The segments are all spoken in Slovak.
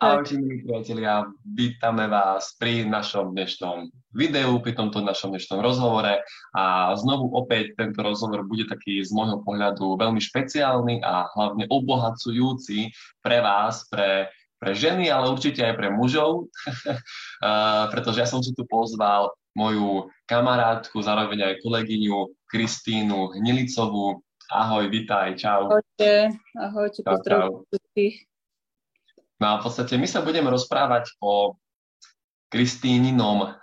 Ahojte, milí priatelia, vítame vás pri našom dnešnom videu, pri tomto našom dnešnom rozhovore a znovu opäť tento rozhovor bude taký z môjho pohľadu veľmi špeciálny a hlavne obohacujúci pre vás, pre, pre ženy, ale určite aj pre mužov, pretože ja som si tu pozval moju kamarátku, zároveň aj kolegyňu Kristínu Hnilicovú. Ahoj, vitaj, čau. Ahojte, ahojte, pozdravujem všetkých. No a v podstate my sa budeme rozprávať o Kristíninom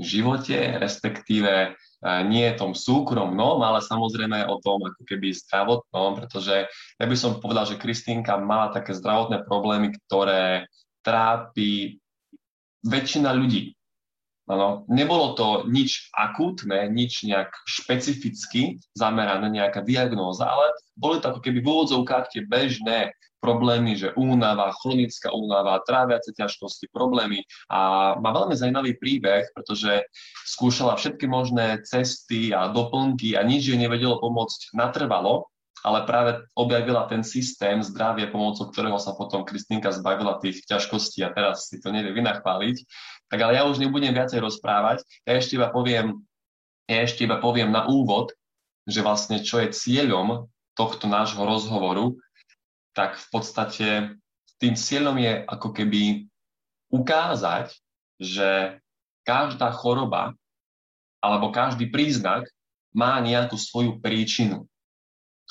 živote, respektíve nie tom súkromnom, ale samozrejme o tom ako keby zdravotnom, pretože ja by som povedal, že Kristínka mala také zdravotné problémy, ktoré trápi väčšina ľudí. Ano, nebolo to nič akútne, nič nejak špecificky zamerané, nejaká diagnóza, ale boli to ako keby v úvodzovkách tie bežné problémy, že únava, chronická únava, tráviace ťažkosti, problémy. A má veľmi zaujímavý príbeh, pretože skúšala všetky možné cesty a doplnky a nič jej nevedelo pomôcť natrvalo, ale práve objavila ten systém zdravie, pomocou ktorého sa potom Kristýnka zbavila tých ťažkostí a teraz si to nevie vynachváliť. Tak ale ja už nebudem viacej rozprávať, ja ešte iba poviem, ja ešte iba poviem na úvod, že vlastne čo je cieľom tohto nášho rozhovoru tak v podstate tým cieľom je ako keby ukázať, že každá choroba alebo každý príznak má nejakú svoju príčinu.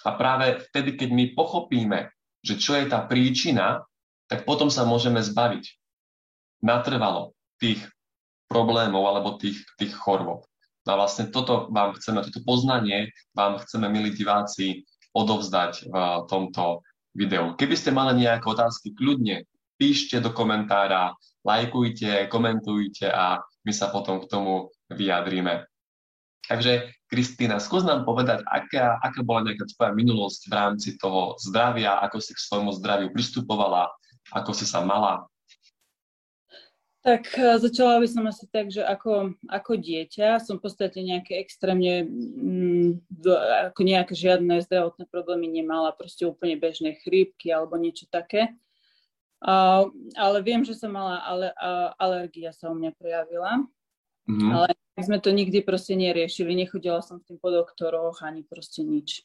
A práve vtedy, keď my pochopíme, že čo je tá príčina, tak potom sa môžeme zbaviť. Natrvalo tých problémov alebo tých, tých chorôb. No a vlastne toto vám chceme, toto poznanie vám chceme, milí diváci, odovzdať v tomto videu. Keby ste mali nejaké otázky, kľudne píšte do komentára, lajkujte, komentujte a my sa potom k tomu vyjadríme. Takže Kristýna, skús nám povedať, aká, aká bola nejaká tvoja minulosť v rámci toho zdravia, ako si k svojmu zdraviu pristupovala, ako si sa mala tak e, začala by som asi tak, že ako, ako dieťa som v podstate nejaké extrémne, mm, ako nejaké žiadne zdravotné problémy nemala, proste úplne bežné chrípky alebo niečo také. A, ale viem, že som mala, ale a, alergia sa u mňa prejavila. Mm-hmm. Ale sme to nikdy proste neriešili, nechodila som s tým po doktoroch ani proste nič.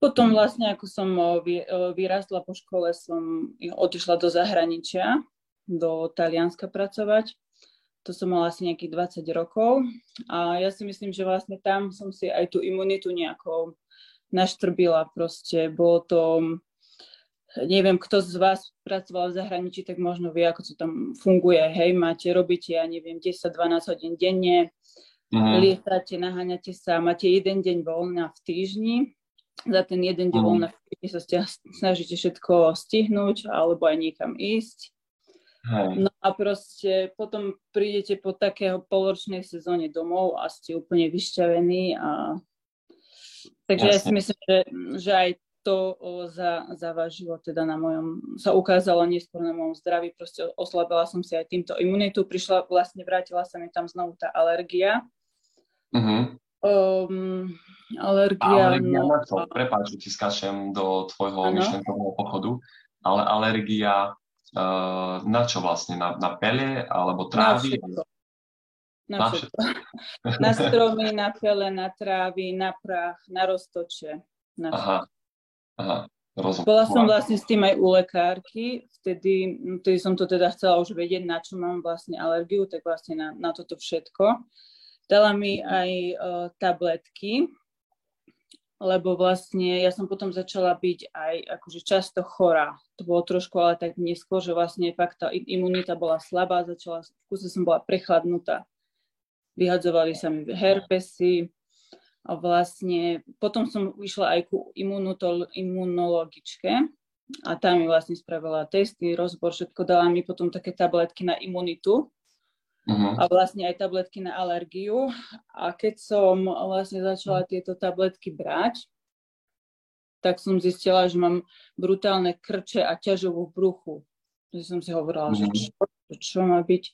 Potom vlastne, ako som vyrastla po škole, som odišla do zahraničia do Talianska pracovať. To som mala asi nejakých 20 rokov a ja si myslím, že vlastne tam som si aj tú imunitu nejako naštrbila. Proste bolo to, neviem, kto z vás pracoval v zahraničí, tak možno vie, ako to tam funguje. Hej, máte, robíte, ja neviem, 10-12 hodín denne, mm. lietate, naháňate sa, máte jeden deň voľna v týždni, za ten jeden deň mm. voľna v týždni sa snažíte všetko stihnúť alebo aj niekam ísť. No a proste potom prídete po takého poloročnej sezóne domov a ste úplne vyšťavení a takže Jasne. ja si myslím, že, že aj to za, za váš život teda na mojom, sa ukázalo neskôr na mojom zdraví, proste oslabila som si aj týmto imunitu, prišla, vlastne vrátila sa mi tam znovu tá alergia. Uh-huh. Um, alergia, alergia no, na čo? Prepáč, že ti skáčem do tvojho myšlenkového pochodu, ale alergia Uh, na čo vlastne? Na, na pele alebo trávy? Na všetko. Na, na, stromy, na pele, na trávy, na prach, na roztoče. Na Aha. Aha. Rozumiem. Bola som vlastne s tým aj u lekárky, vtedy, vtedy som to teda chcela už vedieť, na čo mám vlastne alergiu, tak vlastne na, na toto všetko. Dala mi aj uh, tabletky, lebo vlastne ja som potom začala byť aj akože často chorá. To bolo trošku ale tak neskôr, že vlastne fakt tá imunita bola slabá, začala, v kuse som bola prechladnutá. Vyhadzovali sa mi herpesy a vlastne potom som išla aj ku imunologičke a tá mi vlastne spravila testy, rozbor, všetko dala mi potom také tabletky na imunitu, Uh-huh. a vlastne aj tabletky na alergiu. A keď som vlastne začala tieto tabletky brať, tak som zistila, že mám brutálne krče a ťažovú bruchu. Že som si hovorila, uh-huh. že čo, čo má byť,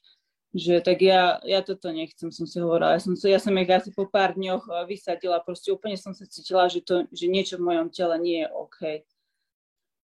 že tak ja, ja toto nechcem, som si hovorila. Ja som, ja som ich asi po pár dňoch eh, vysadila, proste úplne som sa cítila, že, to, že niečo v mojom tele nie je OK.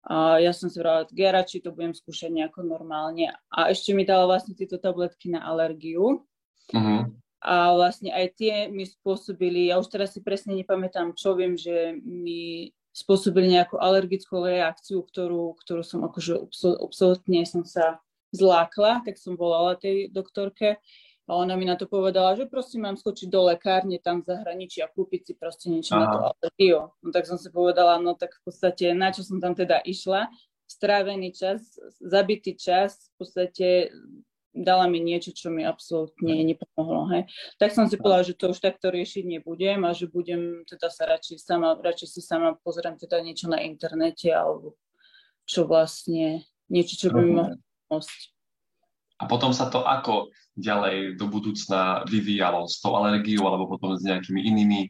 A ja som si vrala, ja radšej to budem skúšať nejako normálne. A ešte mi dala vlastne tieto tabletky na alergiu. Uh-huh. A vlastne aj tie mi spôsobili, ja už teraz si presne nepamätám, čo viem, že mi spôsobili nejakú alergickú reakciu, ktorú, ktorú som akože absolútne som sa zlákla, tak som volala tej doktorke a ona mi na to povedala, že prosím mám skočiť do lekárne tam v zahraničí a kúpiť si proste niečo Aha. na to alergiu. No tak som si povedala, no tak v podstate na čo som tam teda išla, strávený čas, zabitý čas, v podstate dala mi niečo, čo mi absolútne nepomohlo. Hej. Tak som si povedala, že to už takto riešiť nebudem a že budem teda sa radšej sama, radšej si sama pozriem teda niečo na internete alebo čo vlastne, niečo, čo by mi mohlo pomôcť. A potom sa to ako ďalej do budúcna vyvíjalo s tou alergiou alebo potom s nejakými inými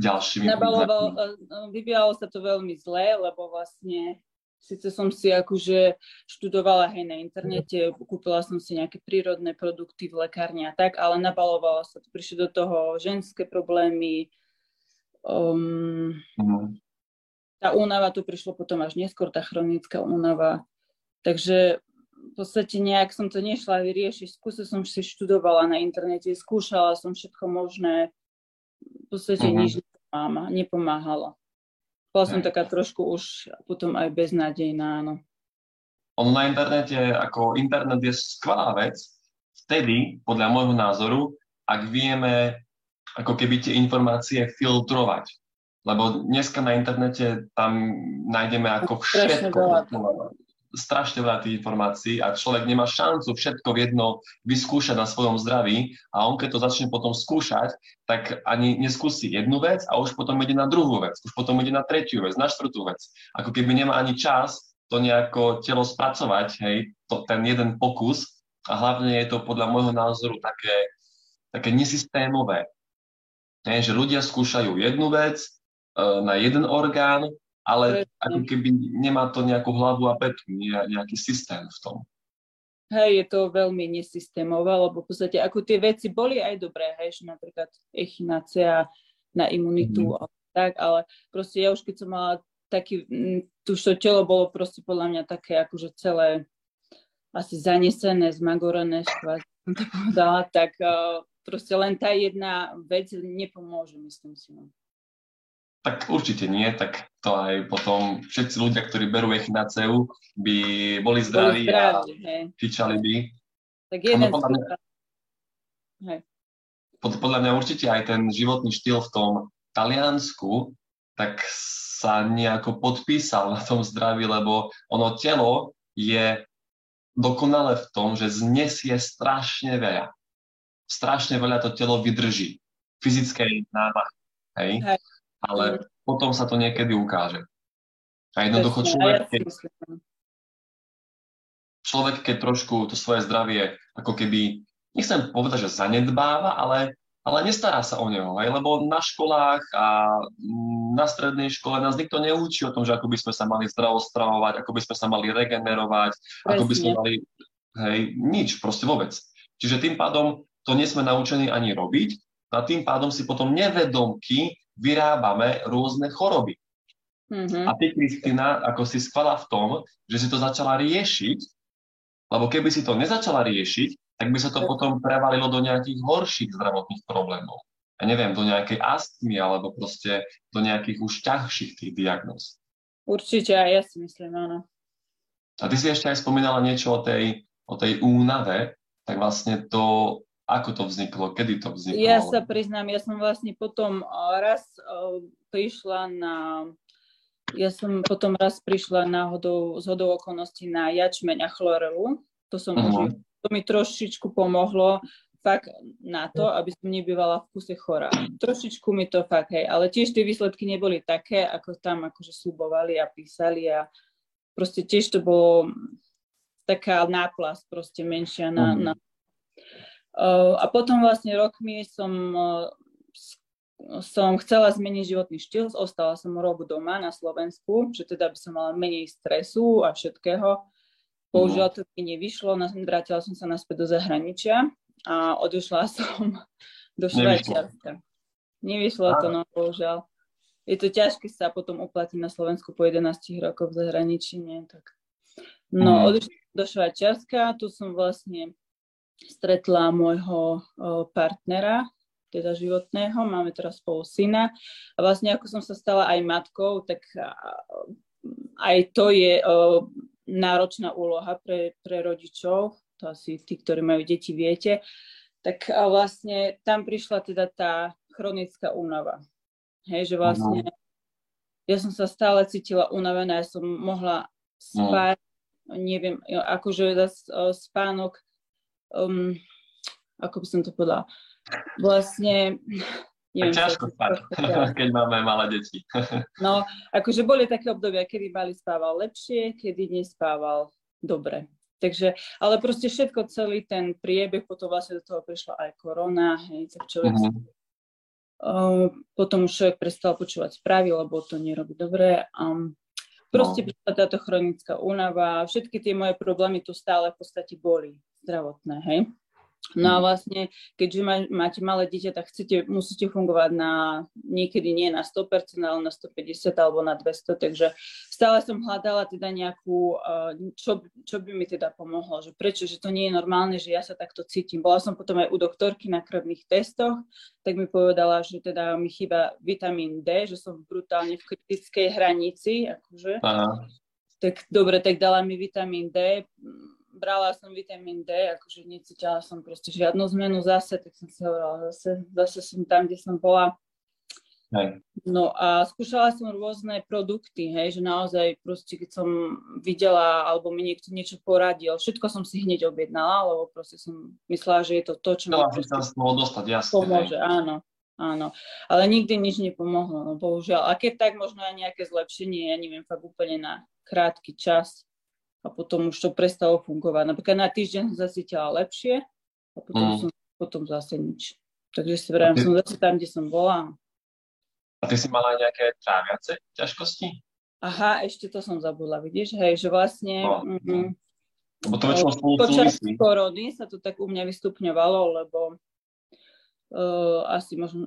ďalšími Nabaloval, e, e, vyvíjalo sa to veľmi zle, lebo vlastne síce som si akože študovala hej na internete, kúpila som si nejaké prírodné produkty v lekárni a tak, ale nabalovalo sa to. Prišli do toho ženské problémy, um, uh-huh. tá únava tu prišlo potom až neskôr, tá chronická únava. Takže v podstate nejak som to nešla vyriešiť. Skúse som si študovala na internete, skúšala som všetko možné. V podstate uh-huh. nič nepomáha, nepomáhalo. Bola som taká trošku už potom aj beznádejná, áno. On na internete, ako internet je skvelá vec, vtedy, podľa môjho názoru, ak vieme ako keby tie informácie filtrovať. Lebo dneska na internete tam nájdeme ako všetko strašne veľa tých informácií a človek nemá šancu všetko jedno vyskúšať na svojom zdraví a on keď to začne potom skúšať, tak ani neskúsi jednu vec a už potom ide na druhú vec, už potom ide na tretiu vec, na štvrtú vec. Ako keby nemá ani čas to nejako telo spracovať, hej, to, ten jeden pokus a hlavne je to podľa môjho názoru také, také nesystémové. Hej, že ľudia skúšajú jednu vec e, na jeden orgán ale ako keby nemá to nejakú hlavu a petu, nejaký systém v tom. Hej, je to veľmi nesystémové, lebo v podstate ako tie veci boli aj dobré, hej, že napríklad echinácia na imunitu mm-hmm. a tak, ale proste ja už keď som mala taký, tu to telo bolo proste podľa mňa také akože celé asi zanesené, zmagorené, škváť, som to povedala, tak uh, proste len tá jedna vec nepomôže, myslím si. No. Tak určite nie, tak to aj potom všetci ľudia, ktorí berú echináceu, by boli zdraví, boli zdraví a fičali by. Tak jeden podľa mňa, hej. Pod, podľa mňa určite aj ten životný štýl v tom Taliansku, tak sa nejako podpísal na tom zdraví, lebo ono telo je dokonale v tom, že znesie strašne veľa. Strašne veľa to telo vydrží. Fyzickej námahy. Hej? hej ale potom sa to niekedy ukáže. A jednoducho človek, keď, človek, keď trošku to svoje zdravie ako keby, nechcem povedať, že zanedbáva, ale, ale nestará sa o neho, hej? lebo na školách a na strednej škole nás nikto neučí o tom, že ako by sme sa mali zdravo stravovať, ako by sme sa mali regenerovať, Presne. ako by sme mali, hej, nič, proste vôbec. Čiže tým pádom to nie sme naučení ani robiť a tým pádom si potom nevedomky vyrábame rôzne choroby. Mm-hmm. A ty, Kristina, ako si skvala v tom, že si to začala riešiť, lebo keby si to nezačala riešiť, tak by sa to potom prevalilo do nejakých horších zdravotných problémov. Ja neviem, do nejakej astmy alebo proste do nejakých už ťažších tých diagnóz. Určite, aj ja si myslím, áno. A ty si ešte aj spomínala niečo o tej, o tej únave, tak vlastne to ako to vzniklo? Kedy to vzniklo? Ja sa priznám, ja som vlastne potom raz prišla na... Ja som potom raz prišla náhodou, z hodou okolností na jačmeň a chlorelu. To som uh-huh. už, to mi trošičku pomohlo fakt na to, aby som nebývala v kuse chorá. Trošičku mi to fakt, hej, ale tiež tie výsledky neboli také, ako tam akože slubovali a písali a proste tiež to bolo taká náplasť proste menšia na, uh-huh. na a potom vlastne rokmi som, eh, som chcela zmeniť životný štýl, ostala som rok doma na Slovensku, že teda by som mala menej stresu a všetkého. Bohužiaľ to mi nevyšlo, vrátila som sa naspäť do zahraničia a odišla som do Švajčiarska. Nevyšlo to, no bohužiaľ. je to ťažké sa potom uplatiť na Slovensku po 11 rokoch v zahraničí, nie? Tak. No, mm. odišla do Švajčiarska, tu som vlastne stretla môjho partnera, teda životného, máme teraz spolu syna. A vlastne ako som sa stala aj matkou, tak aj to je náročná úloha pre, pre rodičov, to asi tí, ktorí majú deti, viete. Tak vlastne tam prišla teda tá chronická únava. Hej, že vlastne uh-huh. ja som sa stále cítila unavená, ja som mohla spať, uh-huh. neviem, akože spánok, um, ako by som to povedala, vlastne Neviem, ťažko spať, keď máme malé deti. no, akože boli také obdobia, kedy Bali spával lepšie, kedy nespával dobre. Takže, ale proste všetko, celý ten priebeh, potom vlastne do toho prišla aj korona, hej, tak človek uh-huh. uh, potom už človek prestal počúvať správy, lebo to nerobí dobre. Um, proste no. prišla táto chronická únava, všetky tie moje problémy tu stále v podstate boli zdravotné, hej. No a mhm. vlastne, keďže má, máte malé dieťa, tak chcete, musíte fungovať na, niekedy nie na 100%, ale na 150 alebo na 200, takže stále som hľadala teda nejakú, čo, čo by mi teda pomohlo, že prečo, že to nie je normálne, že ja sa takto cítim. Bola som potom aj u doktorky na krvných testoch, tak mi povedala, že teda mi chýba vitamín D, že som brutálne v kritickej hranici, akože. Aha. Tak dobre, tak dala mi vitamín D, brala som vitamín D, akože necítila som proste žiadnu zmenu zase, tak som si hovorila, zase, zase som tam, kde som bola. Hej. No a skúšala som rôzne produkty, hej, že naozaj proste, keď som videla, alebo mi niekto niečo poradil, všetko som si hneď objednala, lebo proste som myslela, že je to to, čo mi dostať, jasne. Pomôže, hej. áno, áno. Ale nikdy nič nepomohlo, no bohužiaľ. A keď tak, možno aj nejaké zlepšenie, ja neviem, fakt úplne na krátky čas, a potom už to prestalo fungovať. Napríklad na týždeň som sa cítila lepšie a potom, mm. som, potom zase nič. Takže si vrajím, ty... som zase tam, kde som bola. A ty si mala nejaké tráviace ťažkosti? Aha, ešte to som zabudla, vidíš, hej, že vlastne... No. Mm, lebo to väčšinou spolu Počas korony sa to tak u mňa vystupňovalo, lebo uh, asi možno...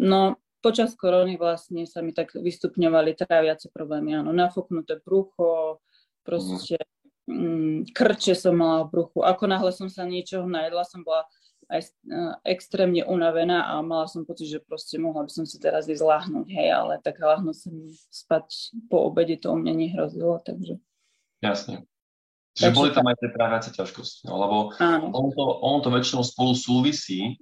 No, počas korony vlastne sa mi tak vystupňovali tráviace problémy, áno, nafúknuté brucho, proste mm, krče som mala v bruchu. Ako náhle som sa niečoho najedla, som bola aj uh, extrémne unavená a mala som pocit, že proste mohla by som si teraz ísť láhnuť, hej, ale tak láhnuť sa mi spať po obede, to u mňa nehrozilo, takže... Jasne. Čiže takže boli tam aj tie práviace ťažkosti, no, lebo ono to, ono to väčšinou spolu súvisí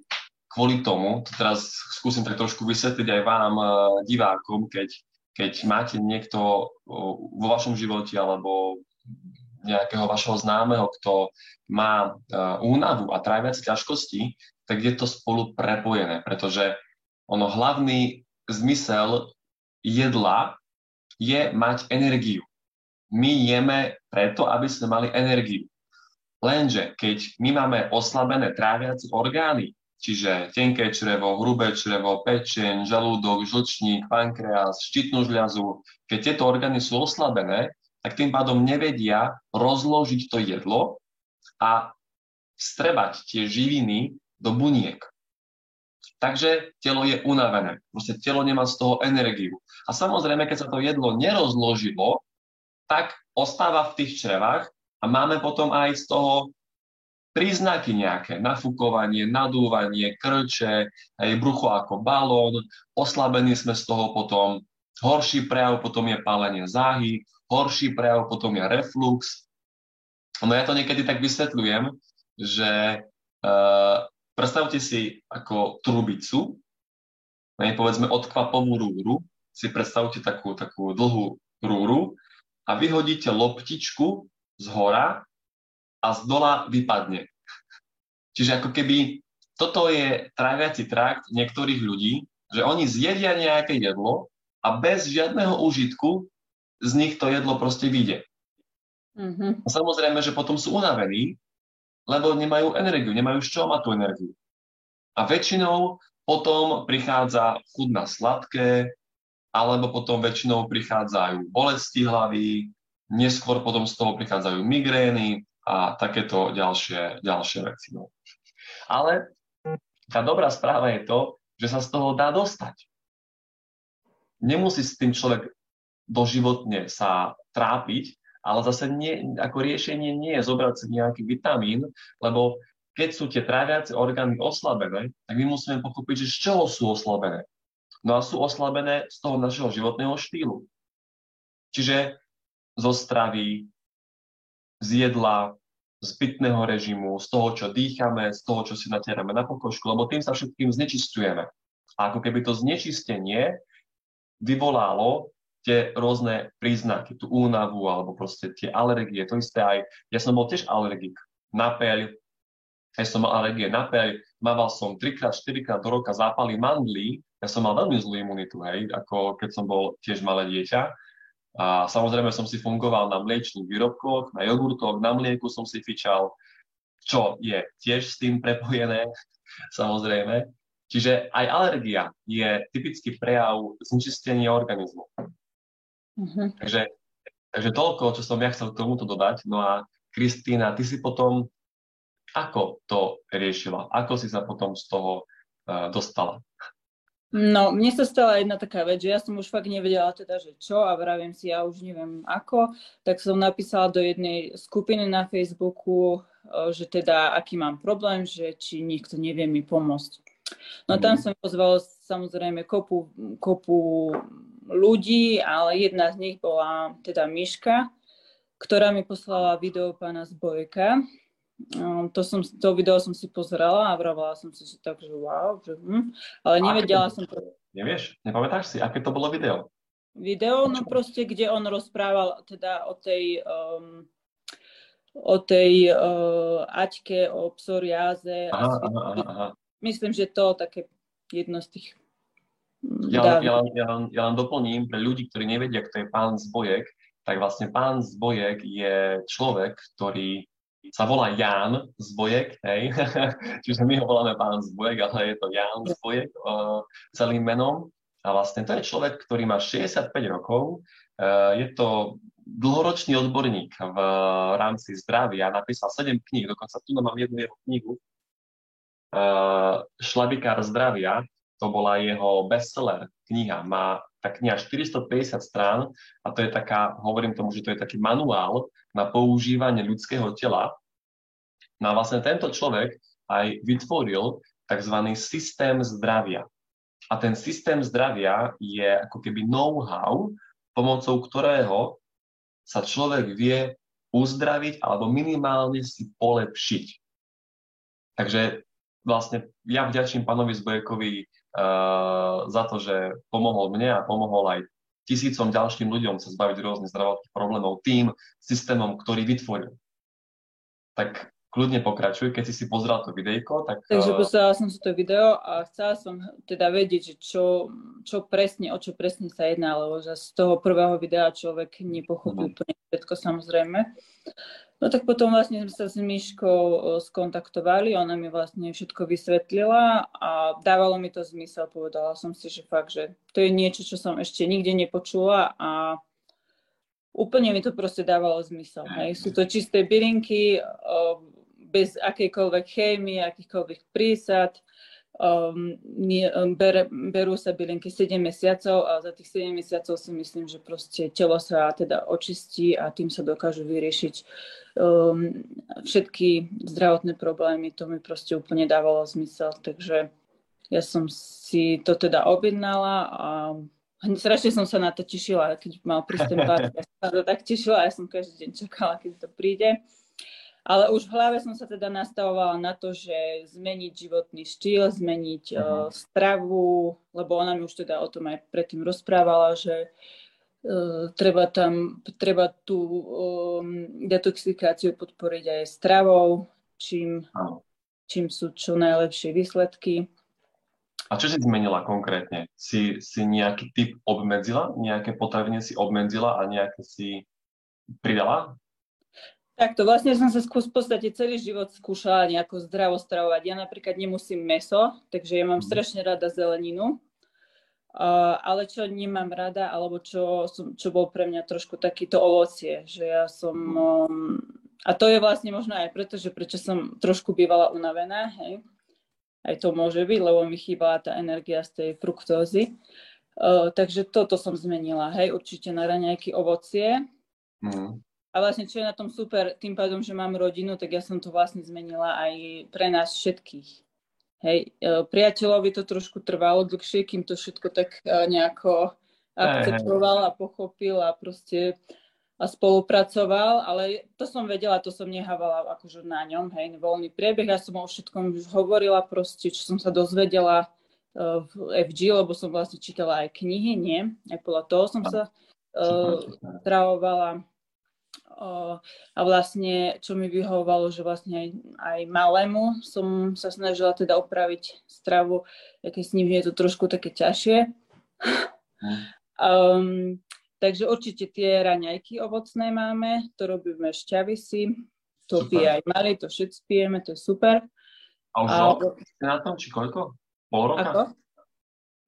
kvôli tomu, to teraz skúsim tak trošku vysvetliť aj vám, uh, divákom, keď keď máte niekto vo vašom živote alebo nejakého vašeho známeho, kto má e, únavu a tráviac ťažkosti, tak je to spolu prepojené, pretože ono hlavný zmysel jedla je mať energiu. My jeme preto, aby sme mali energiu. Lenže keď my máme oslabené tráviace orgány, čiže tenké črevo, hrubé črevo, pečeň, žalúdok, žlčník, pankreas, štítnu žľazu, keď tieto orgány sú oslabené, tak tým pádom nevedia rozložiť to jedlo a strebať tie živiny do buniek. Takže telo je unavené. Proste telo nemá z toho energiu. A samozrejme, keď sa to jedlo nerozložilo, tak ostáva v tých črevách a máme potom aj z toho príznaky nejaké, nafúkovanie, nadúvanie, krče, aj brucho ako balón, oslabení sme z toho potom, horší prejav potom je pálenie záhy, horší prejav potom je reflux. No ja to niekedy tak vysvetľujem, že uh, predstavte si ako trubicu, ne, povedzme odkvapovú rúru, si predstavte takú, takú dlhú rúru a vyhodíte loptičku z hora a z dola vypadne. Čiže ako keby toto je tráviaci trakt niektorých ľudí, že oni zjedia nejaké jedlo a bez žiadneho užitku z nich to jedlo proste vyjde. Mm-hmm. A samozrejme, že potom sú unavení, lebo nemajú energiu, nemajú z čoho mať tú energiu. A väčšinou potom prichádza chud na sladké, alebo potom väčšinou prichádzajú bolesti hlavy, neskôr potom z toho prichádzajú migrény, a takéto ďalšie, ďalšie veci. No. Ale tá dobrá správa je to, že sa z toho dá dostať. nemusí s tým človek doživotne sa trápiť, ale zase nie, ako riešenie nie je zobrať si nejaký vitamín, lebo keď sú tie tráviace orgány oslabené, tak my musíme pochopiť, že z čoho sú oslabené. No a sú oslabené z toho našeho životného štýlu. Čiže zo stravy, z jedla, z pitného režimu, z toho, čo dýchame, z toho, čo si natierame na pokožku, lebo tým sa všetkým znečistujeme. A ako keby to znečistenie vyvolalo tie rôzne príznaky, tú únavu alebo proste tie alergie. To isté aj, ja som bol tiež alergik na peľ, ja som mal alergie na peľ, mával som 3 4 krát do roka zápaly mandlí, ja som mal veľmi zlú imunitu, hej, ako keď som bol tiež malé dieťa. A samozrejme som si fungoval na mliečných výrobkoch, na jogurtoch, na mlieku som si fičal, čo je tiež s tým prepojené, samozrejme. Čiže aj alergia je typický prejav znečistenia organizmu. Mm-hmm. Takže, takže toľko, čo som ja chcel k tomuto dodať. No a Kristýna, ty si potom ako to riešila? Ako si sa potom z toho uh, dostala? No, mne sa stala jedna taká vec, že ja som už fakt nevedela teda, že čo a vravím si, ja už neviem ako, tak som napísala do jednej skupiny na Facebooku, e, že teda aký mám problém, že či niekto nevie mi pomôcť. No tam mhm. som pozvala samozrejme kopu, kopu ľudí, ale jedna z nich bola teda Miška, ktorá mi poslala video pána Zbojka, Um, to, som, to video som si pozerala a vravela som si, že tak, že wow, že hm, ale nevedela som to. Nevieš, nepamätáš si, aké to bolo video? Video, no proste, kde on rozprával teda o tej, um, o tej uh, Aťke, o psoriáze. Aha, a aha, aha. Myslím, že to také jedno z tých ja, ja, ja, ja len doplním pre ľudí, ktorí nevedia, kto je pán Zbojek, tak vlastne pán Zbojek je človek, ktorý sa volá Ján Zbojek, hej, čiže my ho voláme pán Zbojek, ale je to Ján Zbojek uh, celým menom. A vlastne to je človek, ktorý má 65 rokov, uh, je to dlhoročný odborník v rámci zdravia, napísal 7 kníh, dokonca tu mám jednu jeho knihu, uh, Šlabikár zdravia, to bola jeho bestseller kniha, má tá kniha 450 strán a to je taká, hovorím tomu, že to je taký manuál na používanie ľudského tela. No a vlastne tento človek aj vytvoril tzv. systém zdravia. A ten systém zdravia je ako keby know-how, pomocou ktorého sa človek vie uzdraviť alebo minimálne si polepšiť. Takže vlastne ja vďačím pánovi Zbojekovi za to, že pomohol mne a pomohol aj tisícom ďalším ľuďom sa zbaviť rôznych zdravotných problémov tým systémom, ktorý vytvoril. Tak kľudne pokračuj, keď si si pozrel to videjko. Tak, Takže pozerala som si to video a chcela som teda vedieť, že čo, čo presne, o čo presne sa jedná, lebo z toho prvého videa človek nepochopil mm. úplne všetko samozrejme. No tak potom vlastne sme sa s Myškou skontaktovali, ona mi vlastne všetko vysvetlila a dávalo mi to zmysel, povedala som si, že fakt, že to je niečo, čo som ešte nikde nepočula a úplne mi to proste dávalo zmysel. Hej. Sú to čisté bylinky, bez akejkoľvek chémie, akýchkoľvek prísad, um, nie, um, ber, berú sa bylinky 7 mesiacov a za tých 7 mesiacov si myslím, že proste telo sa teda očistí a tým sa dokážu vyriešiť um, všetky zdravotné problémy. To mi proste úplne dávalo zmysel, takže ja som si to teda objednala a strašne som sa na to tešila, keď mal prísť ten pár, ja som sa to tak tešila, ja som každý deň čakala, keď to príde. Ale už v hlave som sa teda nastavovala na to, že zmeniť životný štýl, zmeniť uh-huh. uh, stravu, lebo ona mi už teda o tom aj predtým rozprávala, že uh, treba tam, treba tú um, detoxikáciu podporiť aj stravou, čím, uh-huh. čím sú čo najlepšie výsledky. A čo si zmenila konkrétne? Si, si nejaký typ obmedzila? Nejaké potraviny si obmedzila a nejaké si pridala? Takto vlastne som sa skús, v podstate celý život skúšala nejako zdravo stravovať. Ja napríklad nemusím meso, takže ja mám mm. strašne rada zeleninu. Uh, ale čo nemám rada, alebo čo, som, čo bol pre mňa trošku takýto ovocie, že ja som... Um, a to je vlastne možno aj preto, že prečo som trošku bývala unavená, hej. Aj to môže byť, lebo mi chýbala tá energia z tej fruktózy. Uh, takže toto som zmenila, hej, určite na raňajky ovocie. Mm. A vlastne, čo je na tom super, tým pádom, že mám rodinu, tak ja som to vlastne zmenila aj pre nás všetkých. Hej, uh, priateľovi to trošku trvalo dlhšie, kým to všetko tak uh, nejako akceptoval a pochopil a proste a spolupracoval, ale to som vedela, to som nehávala akože na ňom, hej, voľný priebeh, ja som o všetkom už hovorila proste, čo som sa dozvedela uh, v FG, lebo som vlastne čítala aj knihy, nie, aj podľa toho som sa uh, travovala a vlastne, čo mi vyhovovalo, že vlastne aj, aj malému som sa snažila teda opraviť stravu, keď s ním je to trošku také ťažšie. Um, Takže určite tie raňajky ovocné máme, to robíme šťavisy, to super. pije aj mali, to všetci pijeme, to je super. A už a... rok ste na tom, či koľko? Pol roka? Ako?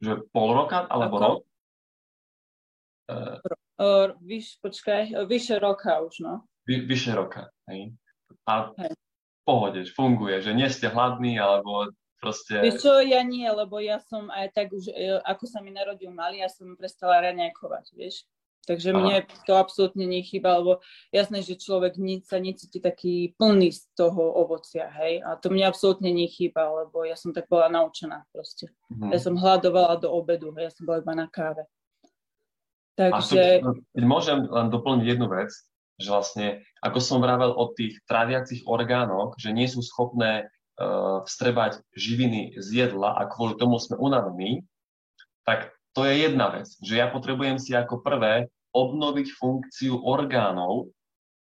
Že pol roka, alebo Ako? rok? Uh... Uh, vyš, počkaj, vyše roka už, no. Vy, vyše roka, hej. A hej. v pohode, funguje, že nie ste hladní, alebo proste... Vieš čo, ja nie, lebo ja som aj tak už, e, ako sa mi narodil malý, ja som prestala raňajkovať, vieš. Takže Aha. mne to absolútne nechýba, lebo jasné, že človek sa necíti taký plný z toho ovocia, hej. A to mne absolútne nechýba, lebo ja som tak bola naučená proste. Mhm. Ja som hľadovala do obedu, ja som bola iba na káve. Takže... A tu, keď môžem len doplniť jednu vec, že vlastne, ako som vravel o tých traviacich orgánoch, že nie sú schopné uh, vstrebať živiny z jedla a kvôli tomu sme unavení, tak to je jedna vec, že ja potrebujem si ako prvé obnoviť funkciu orgánov,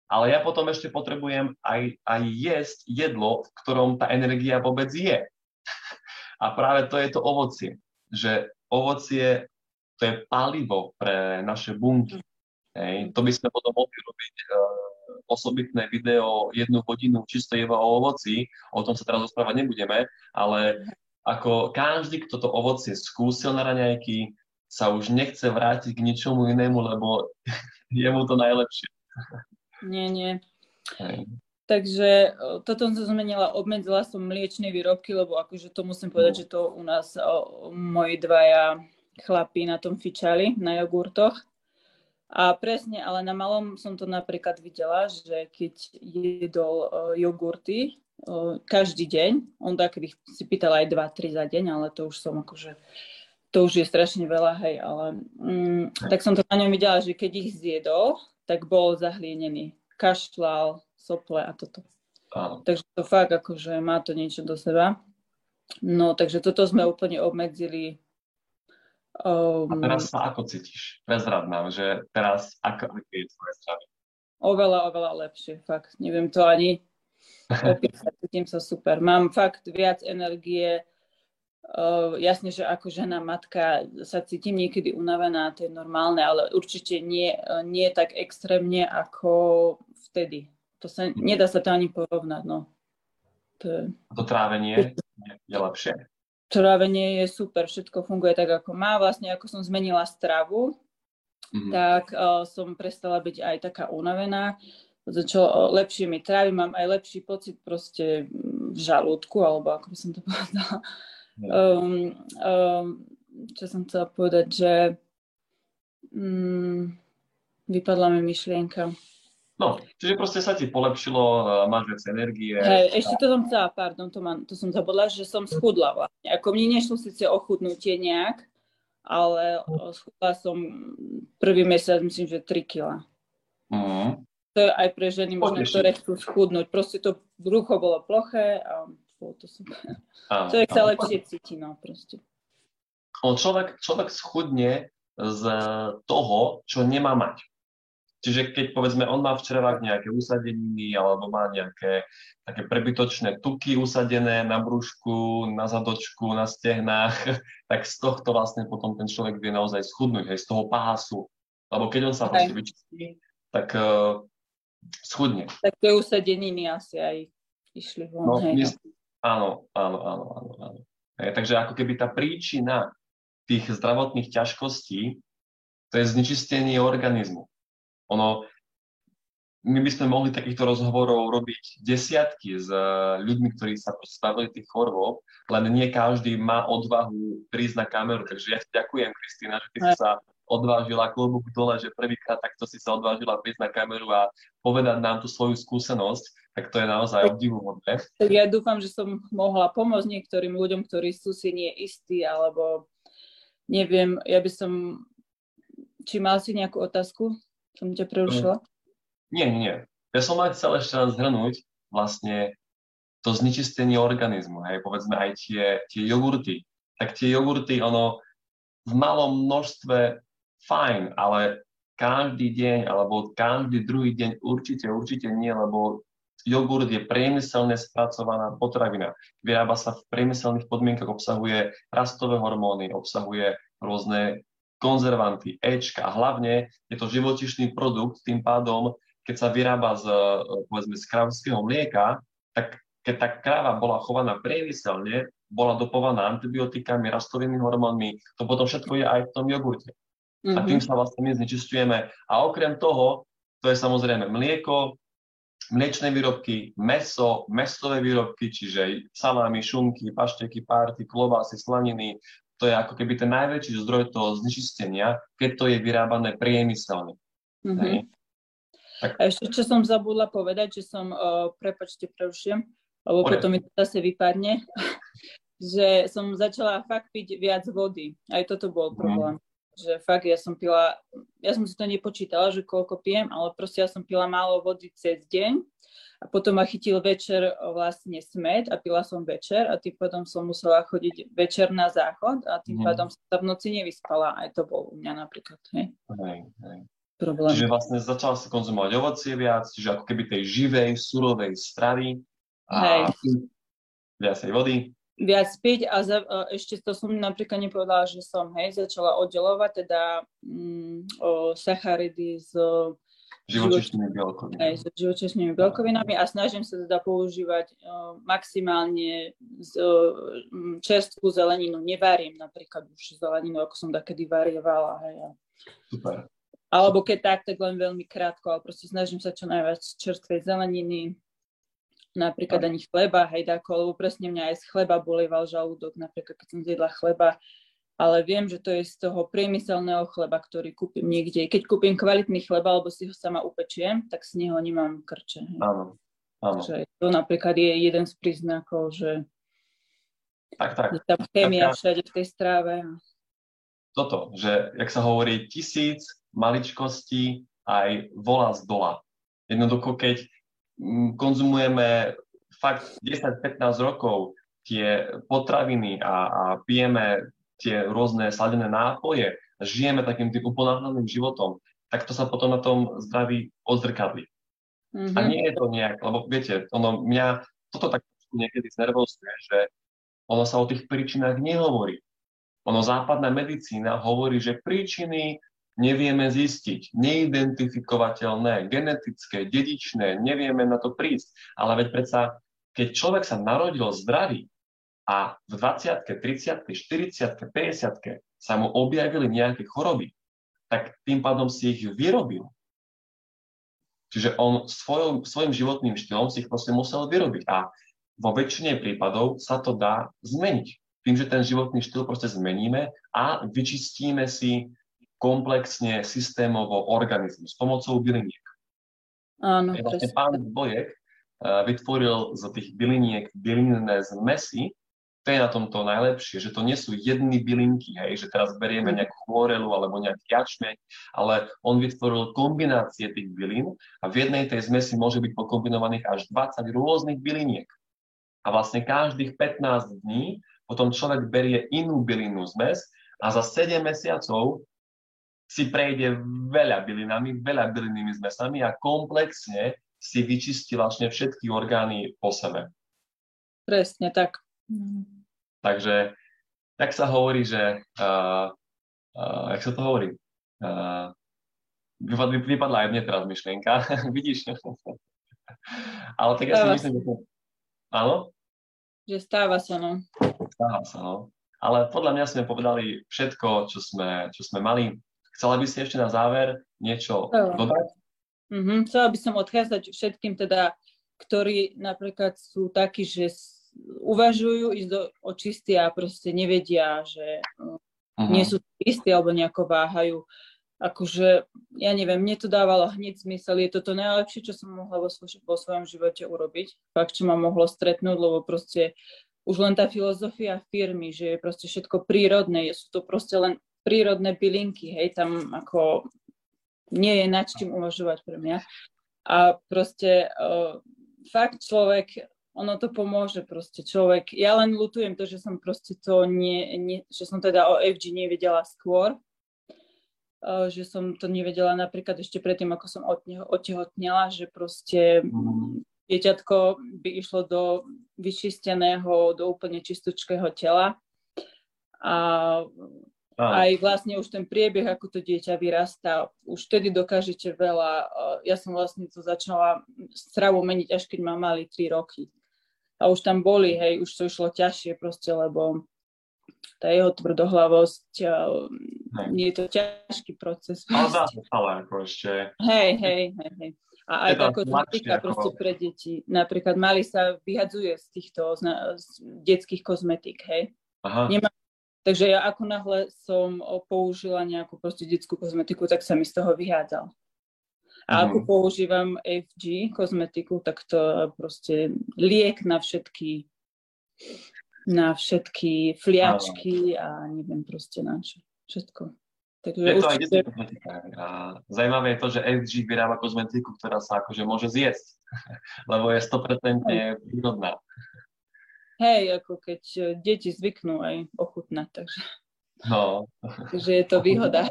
ale ja potom ešte potrebujem aj, aj jesť jedlo, v ktorom tá energia vôbec je. A práve to je to ovocie, že ovocie to je palivo pre naše bunky. Hej. To by sme potom mohli robiť uh, osobitné video jednu hodinu čisto iba o ovoci, o tom sa teraz rozprávať nebudeme, ale ako každý, kto to ovocie skúsil na raňajky, sa už nechce vrátiť k ničomu inému, lebo je mu to najlepšie. Nie, nie. Hej. Takže toto som zmenila, obmedzila som mliečne výrobky, lebo akože to musím povedať, no. že to u nás o, moji dvaja chlapí na tom fičali, na jogurtoch. A presne, ale na malom som to napríklad videla, že keď jedol jogurty, každý deň. On tak si pýtal aj 2-3 za deň, ale to už som akože, to už je strašne veľa, hej, ale mm, tak som to na ňom videla, že keď ich zjedol, tak bol zahlienený. Kašľal, sople a toto. Áno. Takže to fakt akože má to niečo do seba. No, takže toto sme úplne obmedzili. Um, a teraz sa ako cítiš? Prezrad nám, že teraz ako, aké je tvoje zdravie? Oveľa, oveľa lepšie, fakt. Neviem to ani opísať, cítim sa super. Mám fakt viac energie, Uh, jasne, že ako žena, matka sa cítim niekedy unavená, to je normálne, ale určite nie, nie tak extrémne ako vtedy. To sa, nedá sa to ani porovnať, no. To, je... to trávenie je, je lepšie? Trávenie je super, všetko funguje tak, ako má. Vlastne, ako som zmenila stravu, mm-hmm. tak uh, som prestala byť aj taká unavená čo lepšie mi trávi, mám aj lepší pocit proste v žalúdku, alebo ako by som to povedala. Um, um, čo som chcela povedať, že um, vypadla mi myšlienka. No, čiže proste sa ti polepšilo, máš viac energie. Hej, ešte to som chcela, pardon, to, mám, to som zabudla, že som schudla vlastne. Ako mne nešlo síce o chudnutie nejak, ale schudla som prvý mesiac, myslím, že 3 kila. Mm to je aj pre ženy možno, ktoré chcú schudnúť. Proste to brucho bolo ploché a bolo to super. Človek sa lepšie cíti, no proste. On človek, človek schudne z toho, čo nemá mať. Čiže keď povedzme, on má v črevách nejaké usadeniny alebo má nejaké také prebytočné tuky usadené na brúšku, na zadočku, na stehnách, tak z tohto vlastne potom ten človek vie naozaj schudnúť, aj z toho pásu. Lebo keď on sa proste vyčistí, tak uh, schudne. Tak to usadeniny asi aj išli von. No, hej, no. Áno, áno, áno, áno. áno. Hej, takže ako keby tá príčina tých zdravotných ťažkostí, to je znečistenie organizmu. Ono, my by sme mohli takýchto rozhovorov robiť desiatky s uh, ľuďmi, ktorí sa stavili tých chorôb, len nie každý má odvahu prísť na kameru. Takže ja ti ďakujem, Kristýna, že ty si sa odvážila klobúk dole, že prvýkrát takto si sa odvážila prísť na kameru a povedať nám tú svoju skúsenosť, tak to je naozaj obdivuhodné. Tak ja dúfam, že som mohla pomôcť niektorým ľuďom, ktorí sú si nie istí, alebo neviem, ja by som... Či mal si nejakú otázku? Som ťa prerušila? Nie, nie, nie. Ja som len chcel ešte raz zhrnúť vlastne to znečistenie organizmu, hej, povedzme aj tie, tie jogurty. Tak tie jogurty, ono v malom množstve fajn, ale každý deň alebo každý druhý deň určite, určite nie, lebo jogurt je priemyselne spracovaná potravina. Vyrába sa v priemyselných podmienkach, obsahuje rastové hormóny, obsahuje rôzne konzervanty, Ečka a hlavne je to živočišný produkt, tým pádom, keď sa vyrába z, povedzme, z kravského mlieka, tak keď tá kráva bola chovaná priemyselne, bola dopovaná antibiotikami, rastovými hormónmi, to potom všetko je aj v tom jogurte. Mm-hmm. A tým mhm. sa vlastne my znečistujeme. A okrem toho, to je samozrejme mlieko, mliečne výrobky, meso, mesové výrobky, čiže salámy, šunky, pašteky, párty, klobásy, slaniny. To je ako keby ten najväčší zdroj toho znečistenia, keď to je vyrábané priemyselne. Mm-hmm. Tak. A ešte, čo som zabudla povedať, že som, uh, prepačte, prerušujem, lebo Pore. potom mi to zase vypadne, že som začala fakt piť viac vody. Aj toto bol mhm. problém. Že fakt ja som pila, ja som si to nepočítala, že koľko pijem, ale proste ja som pila málo vody cez deň a potom ma chytil večer vlastne smet a pila som večer a tým potom som musela chodiť večer na záchod a tým mm. pádom sa v noci nevyspala. Aj to bol u mňa napríklad. Hej. Hej, hej. Problém. Čiže vlastne začala sa konzumovať ovocie viac, čiže ako keby tej živej, surovej stravy a hej. viacej vody viac piť a, za, a ešte to som napríklad nepovedala, že som hej, začala oddelovať teda mm, o sacharidy z živočišnými bielkovinami. S živočišnými bielkovinami a snažím sa teda používať o, maximálne z, o, čerstvú zeleninu. Nevarím napríklad už zeleninu, ako som takedy varievala. Hej. Super. Alebo keď tak, tak len veľmi krátko, ale proste snažím sa čo najviac čerstvej zeleniny, napríklad ani chleba, hej, dáko, lebo presne mňa aj z chleba bolieval žalúdok, napríklad keď som zjedla chleba, ale viem, že to je z toho priemyselného chleba, ktorý kúpim niekde. Keď kúpim kvalitný chleba, alebo si ho sama upečiem, tak z neho nemám krče. Áno, áno. Takže to napríklad je jeden z príznakov, že tak, tak. je tam chémia tak, všade v tej stráve. Toto, že, jak sa hovorí, tisíc maličkostí aj volá z dola. Jednoducho, keď konzumujeme fakt 10-15 rokov tie potraviny a, a pijeme tie rôzne sladené nápoje, žijeme takým tým uponáhľaným životom, tak to sa potom na tom zdraví odzrkadlí. Mm-hmm. A nie je to nejak, lebo viete, ono mňa toto tak niekedy znervozuje, že ono sa o tých príčinách nehovorí. Ono západná medicína hovorí, že príčiny nevieme zistiť, neidentifikovateľné, genetické, dedičné, nevieme na to prísť. Ale veď predsa, keď človek sa narodil zdravý a v 20., 30., 40., 50. sa mu objavili nejaké choroby, tak tým pádom si ich vyrobil. Čiže on svojom, svojim životným štýlom si ich proste musel vyrobiť. A vo väčšine prípadov sa to dá zmeniť. Tým, že ten životný štýl proste zmeníme a vyčistíme si komplexne, systémovo organizmus pomocou byliniek. Áno, vlastne pán Bojek uh, vytvoril z tých byliniek bylinné zmesy, to je na tomto najlepšie, že to nie sú jedny bylinky, hej, že teraz berieme mhm. nejakú chlorelu alebo nejaký jačmeň, ale on vytvoril kombinácie tých bylín a v jednej tej zmesi môže byť pokombinovaných až 20 rôznych byliniek. A vlastne každých 15 dní potom človek berie inú bylinnú zmes a za 7 mesiacov si prejde veľa bylinami, veľa bylinnými zmesami a komplexne si vyčistí vlastne všetky orgány po sebe. Presne tak. Takže, tak sa hovorí, že, uh, uh, jak sa to hovorí, uh, vypadla aj mne teraz myšlienka, vidíš? Ale tak ja si myslím, že to... Áno? Že stáva sa, no. Stáva sa, no. Ale podľa mňa sme povedali všetko, čo sme, čo sme mali. Chcela by si ešte na záver niečo dodať? Mm-hmm. Chcela by som odchádzať všetkým teda, ktorí napríklad sú takí, že uvažujú ísť do očisty a proste nevedia, že uh-huh. nie sú istí alebo nejako váhajú. Akože, ja neviem, mne to dávalo hneď zmysel. Je to to najlepšie, čo som mohla vo, svoj, vo svojom živote urobiť. Fakt, čo ma mohlo stretnúť, lebo proste už len tá filozofia firmy, že je proste všetko prírodné, sú to proste len prírodné bylinky, hej, tam ako nie je nad čím uvažovať pre mňa. A proste uh, fakt človek ono to pomôže proste človek. Ja len lutujem to, že som proste to nie, nie že som teda o FG nevedela skôr, uh, že som to nevedela napríklad ešte predtým, ako som od neho otehotnela, že proste dieťatko by išlo do vyčisteného, do úplne čistúčkého tela a aj vlastne už ten priebeh, ako to dieťa vyrastá, už vtedy dokážete veľa. Ja som vlastne to začala stravu meniť, až keď mám mali 3 roky a už tam boli, hej, už to išlo ťažšie proste, lebo tá jeho tvrdohlavosť, nie je to ťažký proces. Ale dá sa stále ako ešte. Hej, hej, hej, hej. A aj ako... proste pre deti. Napríklad mali sa vyhadzuje z týchto z, z detských kozmetik, hej. Aha. Nemá, takže ja ako náhle som použila nejakú proste detskú kozmetiku, tak sa mi z toho vyhádzal. A ako mm. používam FG kozmetiku, tak to proste liek na všetky na všetky fliačky a neviem proste na čo. Všetko. Takže je to určite... aj kozmetika. A zaujímavé je to, že FG vyrába kozmetiku, ktorá sa akože môže zjesť, lebo je 100% prírodná. Hej, ako keď deti zvyknú aj ochutnať, takže... No. takže je to výhoda.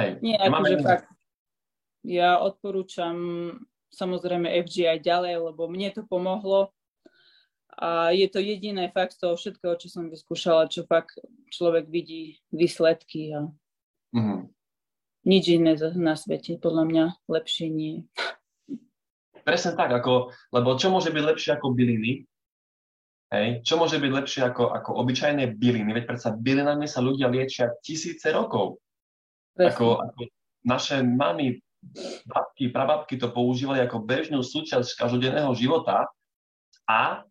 Hej. Nie, akože fakt ja odporúčam samozrejme FG aj ďalej, lebo mne to pomohlo a je to jediné fakt z toho všetkého, čo som vyskúšala, čo fakt človek vidí výsledky a mm-hmm. nič iné na svete podľa mňa lepšie nie. Presne tak, ako, lebo čo môže byť lepšie ako byliny? Hej? Čo môže byť lepšie ako, ako obyčajné byliny? Veď predsa bylinami sa ľudia liečia tisíce rokov. Ako, ako naše mamy babky, prababky to používali ako bežnú súčasť každodenného života a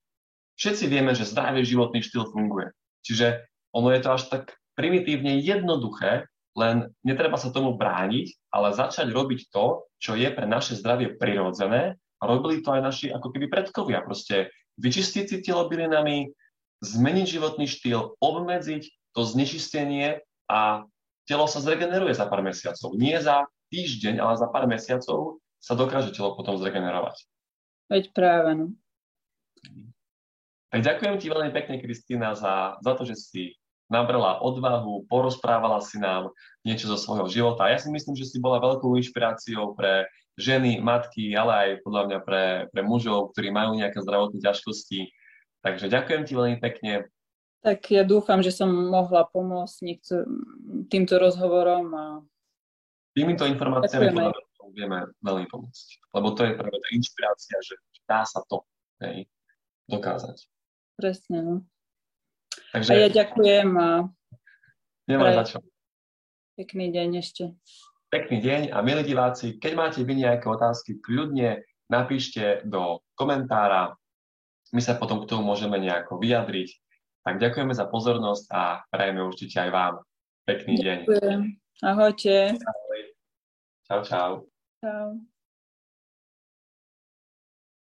všetci vieme, že zdravý životný štýl funguje. Čiže ono je to až tak primitívne jednoduché, len netreba sa tomu brániť, ale začať robiť to, čo je pre naše zdravie prirodzené a robili to aj naši ako keby predkovia. Proste vyčistiť si telo bylinami, zmeniť životný štýl, obmedziť to znečistenie a telo sa zregeneruje za pár mesiacov. Nie za týždeň, ale za pár mesiacov sa dokáže telo potom zregenerovať. Veď práve, no. Tak ďakujem ti veľmi pekne, Kristýna, za, za to, že si nabrala odvahu, porozprávala si nám niečo zo svojho života. Ja si myslím, že si bola veľkou inšpiráciou pre ženy, matky, ale aj podľa mňa pre, pre mužov, ktorí majú nejaké zdravotné ťažkosti. Takže ďakujem ti veľmi pekne. Tak ja dúfam, že som mohla pomôcť niekto, týmto rozhovorom a Týmito informáciami vieme veľmi pomôcť. Lebo to je práve tá inšpirácia, že dá sa to hej, dokázať. Presne, no. Takže... A ja ďakujem a... Nemá za čo. Pekný deň ešte. Pekný deň a milí diváci, keď máte vy nejaké otázky, kľudne napíšte do komentára. My sa potom k tomu môžeme nejako vyjadriť. Tak ďakujeme za pozornosť a prajeme určite aj vám pekný Ďakujem. deň. Ahojte. Čau, čau. Čau.